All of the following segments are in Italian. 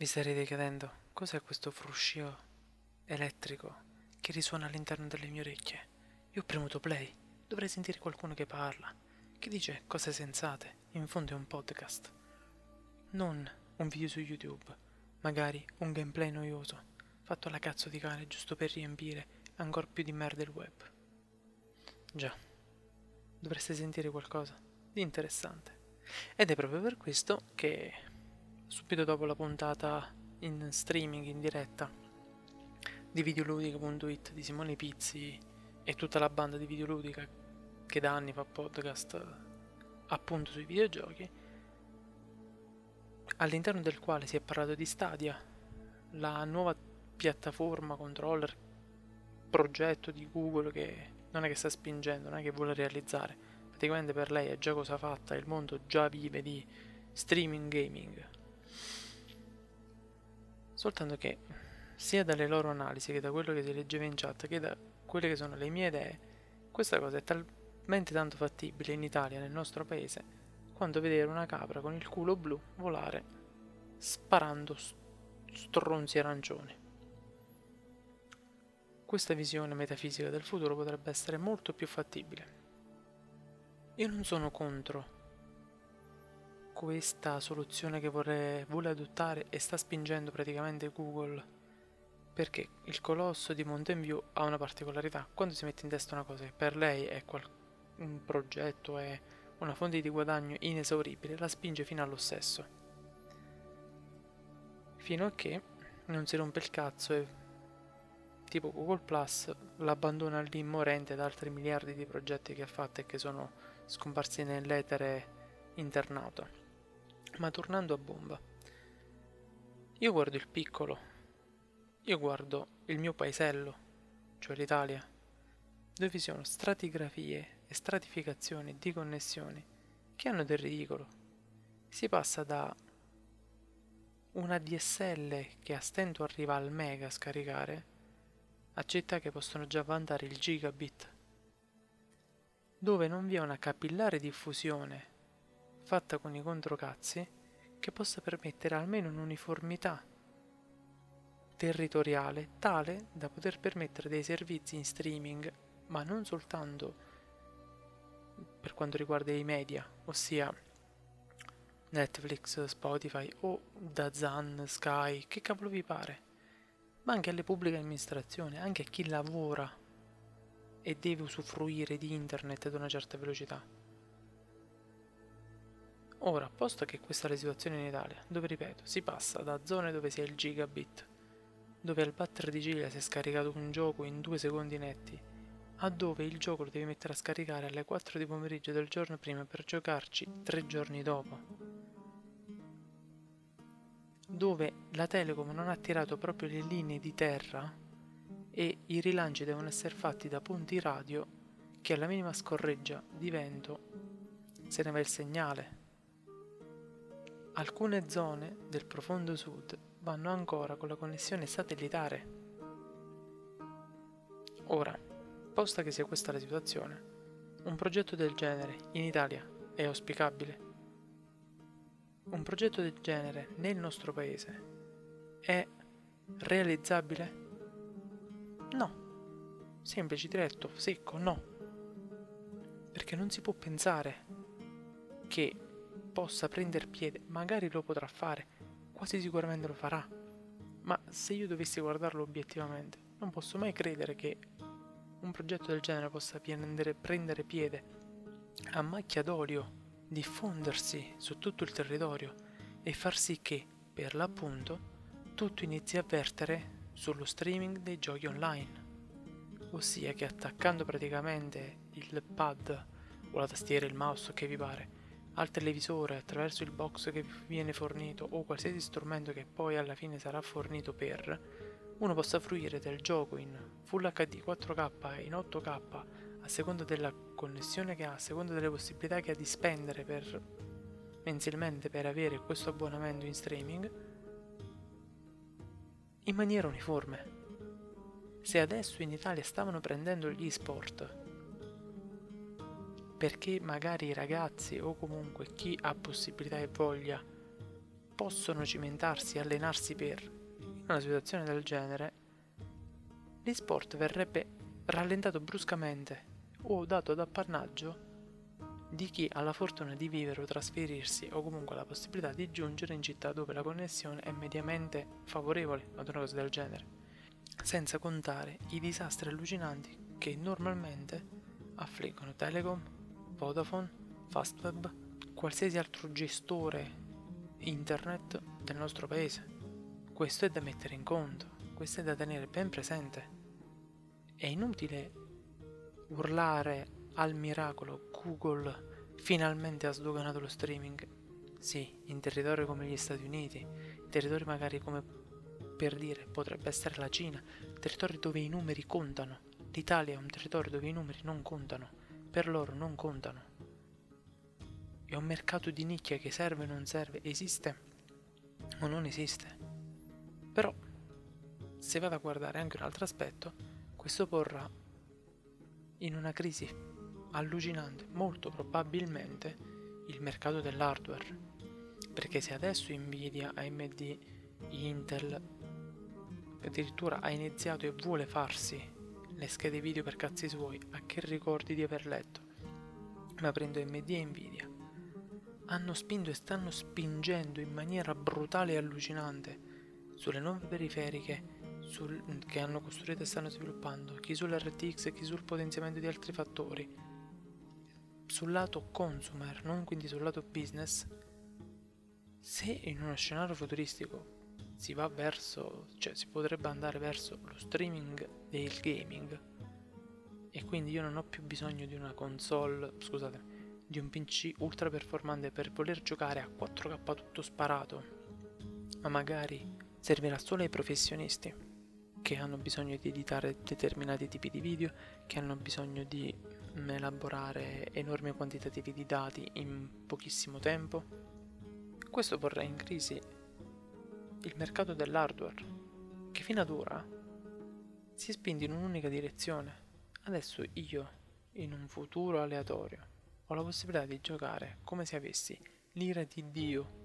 Vi starete chiedendo cos'è questo fruscio elettrico che risuona all'interno delle mie orecchie. Io ho premuto play, dovrei sentire qualcuno che parla, che dice cose sensate, in fondo è un podcast. Non un video su YouTube, magari un gameplay noioso, fatto alla cazzo di cane giusto per riempire ancora più di merda il web. Già, dovreste sentire qualcosa di interessante. Ed è proprio per questo che subito dopo la puntata in streaming, in diretta, di videoludica.it di Simone Pizzi e tutta la banda di videoludica che da anni fa podcast appunto sui videogiochi, all'interno del quale si è parlato di Stadia, la nuova piattaforma, controller, progetto di Google che non è che sta spingendo, non è che vuole realizzare, praticamente per lei è già cosa fatta, il mondo già vive di streaming gaming Soltanto che sia dalle loro analisi che da quello che si leggeva in chat che da quelle che sono le mie idee, questa cosa è talmente tanto fattibile in Italia, nel nostro paese, quanto vedere una capra con il culo blu volare sparando stronzi arancioni. Questa visione metafisica del futuro potrebbe essere molto più fattibile. Io non sono contro questa soluzione che vorrei, vuole adottare e sta spingendo praticamente Google? Perché il colosso di Mountain View ha una particolarità. Quando si mette in testa una cosa che per lei è un progetto è una fonte di guadagno inesauribile la spinge fino allo stesso. Fino a che non si rompe il cazzo e tipo Google Plus l'abbandona lì morente da altri miliardi di progetti che ha fatto e che sono scomparsi nell'etere internato ma tornando a bomba, io guardo il piccolo, io guardo il mio paesello, cioè l'Italia, dove vi sono stratigrafie e stratificazioni di connessioni che hanno del ridicolo. Si passa da una DSL che a stento arriva al mega a scaricare a città che possono già vantare il gigabit, dove non vi è una capillare diffusione fatta con i controcazzi che possa permettere almeno un'uniformità territoriale tale da poter permettere dei servizi in streaming, ma non soltanto per quanto riguarda i media, ossia Netflix, Spotify o Dazan, Sky, che cavolo vi pare, ma anche alle pubbliche amministrazioni, anche a chi lavora e deve usufruire di internet ad una certa velocità. Ora, posto che questa è la situazione in Italia, dove ripeto, si passa da zone dove si ha il gigabit, dove al battere di ciglia si è scaricato un gioco in due secondi netti, a dove il gioco lo devi mettere a scaricare alle 4 di pomeriggio del giorno prima per giocarci tre giorni dopo. Dove la Telecom non ha tirato proprio le linee di terra e i rilanci devono essere fatti da ponti radio che alla minima scorreggia di vento se ne va il segnale Alcune zone del profondo sud vanno ancora con la connessione satellitare. Ora, posta che sia questa la situazione, un progetto del genere in Italia è auspicabile? Un progetto del genere nel nostro paese è realizzabile? No. Semplice, diretto, secco, no. Perché non si può pensare che possa prendere piede, magari lo potrà fare, quasi sicuramente lo farà. Ma se io dovessi guardarlo obiettivamente, non posso mai credere che un progetto del genere possa prendere, prendere piede a macchia d'olio, diffondersi su tutto il territorio e far sì che, per l'appunto, tutto inizi a vertere sullo streaming dei giochi online. Ossia che attaccando praticamente il pad o la tastiera, il mouse che vi pare, al televisore attraverso il box che viene fornito o qualsiasi strumento che poi alla fine sarà fornito per, uno possa fruire del gioco in Full HD 4K e in 8K a seconda della connessione che ha, a seconda delle possibilità che ha di spendere per, mensilmente per avere questo abbonamento in streaming, in maniera uniforme. Se adesso in Italia stavano prendendo gli sport perché magari i ragazzi o comunque chi ha possibilità e voglia possono cimentarsi e allenarsi per. In una situazione del genere, l'esport verrebbe rallentato bruscamente o dato ad appannaggio di chi ha la fortuna di vivere o trasferirsi o comunque la possibilità di giungere in città dove la connessione è mediamente favorevole ad una cosa del genere, senza contare i disastri allucinanti che normalmente affliggono Telecom, Vodafone, Fastweb, qualsiasi altro gestore internet del nostro paese. Questo è da mettere in conto, questo è da tenere ben presente. È inutile urlare al miracolo Google finalmente ha sdoganato lo streaming. Sì, in territori come gli Stati Uniti, territori magari come per dire potrebbe essere la Cina, territori dove i numeri contano. L'Italia è un territorio dove i numeri non contano, per loro non contano. È un mercato di nicchia che serve o non serve, esiste o non esiste. Però, se vado a guardare anche un altro aspetto, questo porrà in una crisi allucinante, molto probabilmente, il mercato dell'hardware. Perché se adesso Nvidia, AMD, Intel addirittura ha iniziato e vuole farsi le schede video per cazzi suoi, a che ricordi di aver letto? Ma prendo AMD e Nvidia. Hanno spinto e stanno spingendo in maniera brutale e allucinante sulle nuove periferiche sul, che hanno costruito e stanno sviluppando, chi sull'RTX chi sul potenziamento di altri fattori sul lato consumer, non quindi sul lato business, se in uno scenario futuristico si va verso, cioè si potrebbe andare verso lo streaming del gaming e quindi io non ho più bisogno di una console, scusate, di un PC ultra performante per voler giocare a 4K tutto sparato, ma magari servirà solo ai professionisti che hanno bisogno di editare determinati tipi di video, che hanno bisogno di elaborare enormi quantitativi di dati in pochissimo tempo. Questo porrà in crisi il mercato dell'hardware, che fino ad ora si è spinto in un'unica direzione. Adesso io, in un futuro aleatorio, ho la possibilità di giocare come se avessi l'ira di Dio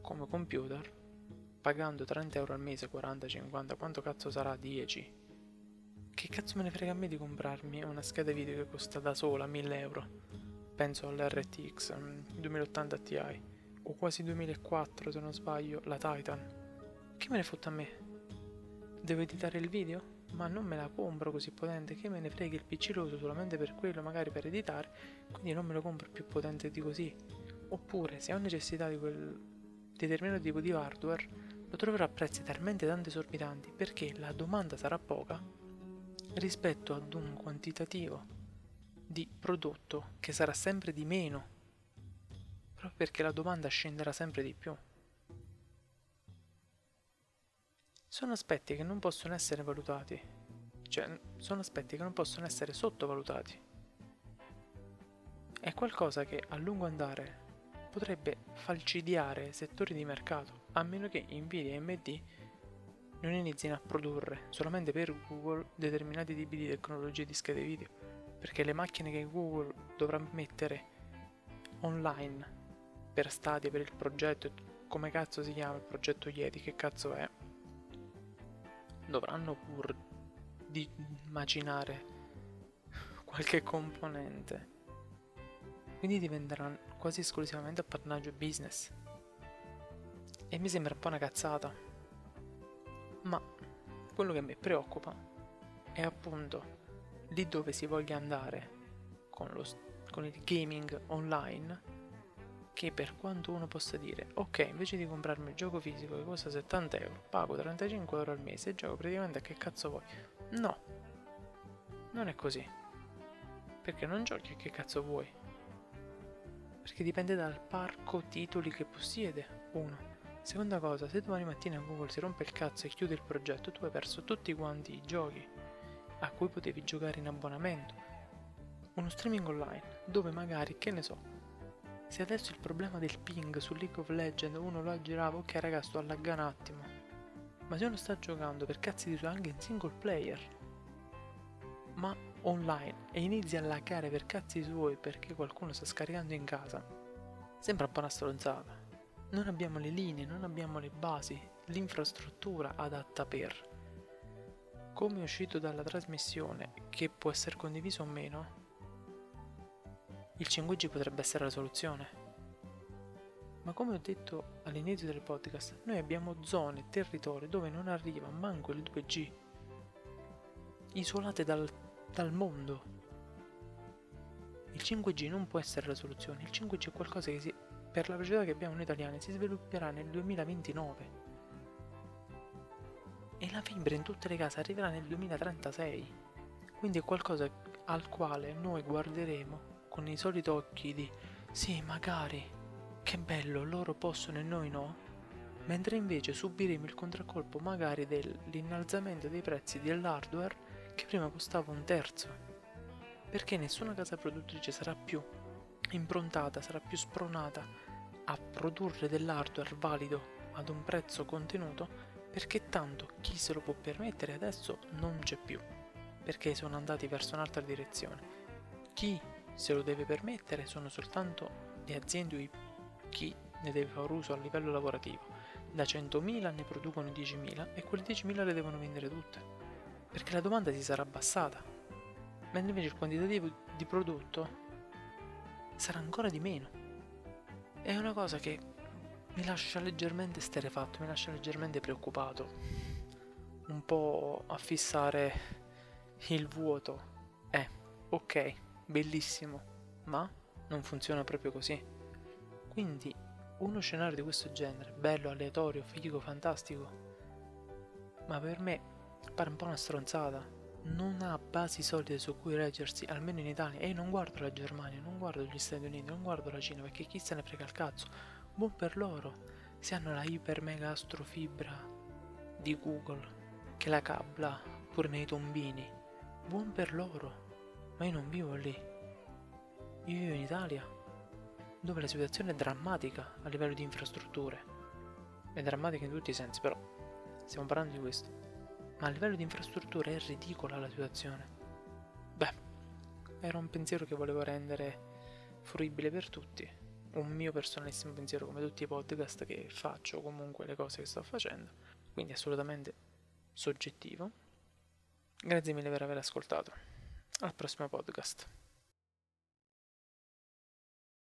come computer, pagando 30 euro al mese, 40, 50, quanto cazzo sarà? 10 che cazzo me ne frega a me di comprarmi una scheda video che costa da sola 1000 euro? Penso all'RTX 2080 mm, Ti o quasi 2004 se non sbaglio, la Titan. Che me ne fotte a me? Devo editare il video? Ma non me la compro così potente, che me ne frega il PC lo uso solamente per quello, magari per editare, quindi non me lo compro più potente di così. Oppure, se ho necessità di quel determinato tipo di hardware, lo troverò a prezzi talmente tanto esorbitanti perché la domanda sarà poca rispetto ad un quantitativo di prodotto che sarà sempre di meno, proprio perché la domanda scenderà sempre di più. Sono aspetti che non possono essere valutati, cioè sono aspetti che non possono essere sottovalutati. È qualcosa che a lungo andare potrebbe falcidiare settori di mercato, a meno che Nvidia e AMD non inizino a produrre solamente per Google determinati tipi di tecnologie di schede video, perché le macchine che Google dovrà mettere online per Stadia, per il progetto, come cazzo si chiama il progetto Yeti, che cazzo è, dovranno pur di immaginare qualche componente. Quindi diventeranno quasi esclusivamente appannaggio business. E mi sembra un po' una cazzata ma quello che mi preoccupa è appunto lì dove si voglia andare con, lo, con il gaming online che per quanto uno possa dire ok invece di comprarmi il gioco fisico che costa 70 euro pago 35 euro al mese e gioco praticamente a che cazzo vuoi. No. Non è così. Perché non giochi a che cazzo vuoi. Perché dipende dal parco titoli che possiede uno. Seconda cosa, se domani mattina Google si rompe il cazzo e chiude il progetto, tu hai perso tutti quanti i giochi a cui potevi giocare in abbonamento. Uno streaming online, dove magari, che ne so, se adesso il problema del ping su League of Legends uno lo aggirava, ok raga sto allagga un attimo. Ma se uno sta giocando per cazzi di suo anche in single player, ma online, e inizia a laggare per cazzi suoi perché qualcuno sta scaricando in casa, sembra un po' una stronzata. Non abbiamo le linee, non abbiamo le basi, l'infrastruttura adatta per. Come è uscito dalla trasmissione, che può essere condiviso o meno, il 5G potrebbe essere la soluzione. Ma come ho detto all'inizio del podcast, noi abbiamo zone, territori dove non arriva manco il 2G, isolate dal, dal mondo. Il 5G non può essere la soluzione, il 5G è qualcosa che si, per la velocità che abbiamo noi italiani si svilupperà nel 2029 e la fibra in tutte le case arriverà nel 2036. Quindi è qualcosa al quale noi guarderemo con i soliti occhi di sì, magari, che bello, loro possono e noi no, mentre invece subiremo il contraccolpo magari dell'innalzamento dei prezzi dell'hardware che prima costava un terzo, perché nessuna casa produttrice sarà più improntata, sarà più spronata a produrre dell'hardware valido ad un prezzo contenuto perché tanto chi se lo può permettere adesso non c'è più perché sono andati verso un'altra direzione. Chi se lo deve permettere sono soltanto le aziende o chi ne deve fare uso a livello lavorativo. Da 100.000 ne producono 10.000 e quelle 10.000 le devono vendere tutte, perché la domanda si sarà abbassata, mentre invece il quantitativo di prodotto sarà ancora di meno. È una cosa che mi lascia leggermente sterefatto, mi lascia leggermente preoccupato, un po' a fissare il vuoto. Eh, ok, bellissimo, ma non funziona proprio così. Quindi uno scenario di questo genere, bello, aleatorio, figo, fantastico, ma per me pare un po' una stronzata. Non ha basi solide su cui reggersi, almeno in Italia. E io non guardo la Germania, non guardo gli Stati Uniti, non guardo la Cina, perché chi se ne frega il cazzo. Buon per loro. Se hanno la iper mega astrofibra di Google, che la cabla pure nei tombini. Buon per loro ma io non vivo lì. Io vivo in Italia, dove la situazione è drammatica a livello di infrastrutture. È drammatica in tutti i sensi, però stiamo parlando di questo. Ma a livello di infrastrutture è ridicola la situazione. Beh, era un pensiero che volevo rendere fruibile per tutti. Un mio personalissimo pensiero come tutti i podcast che faccio, comunque le cose che sto facendo. Quindi assolutamente soggettivo. Grazie mille per aver ascoltato al prossimo podcast.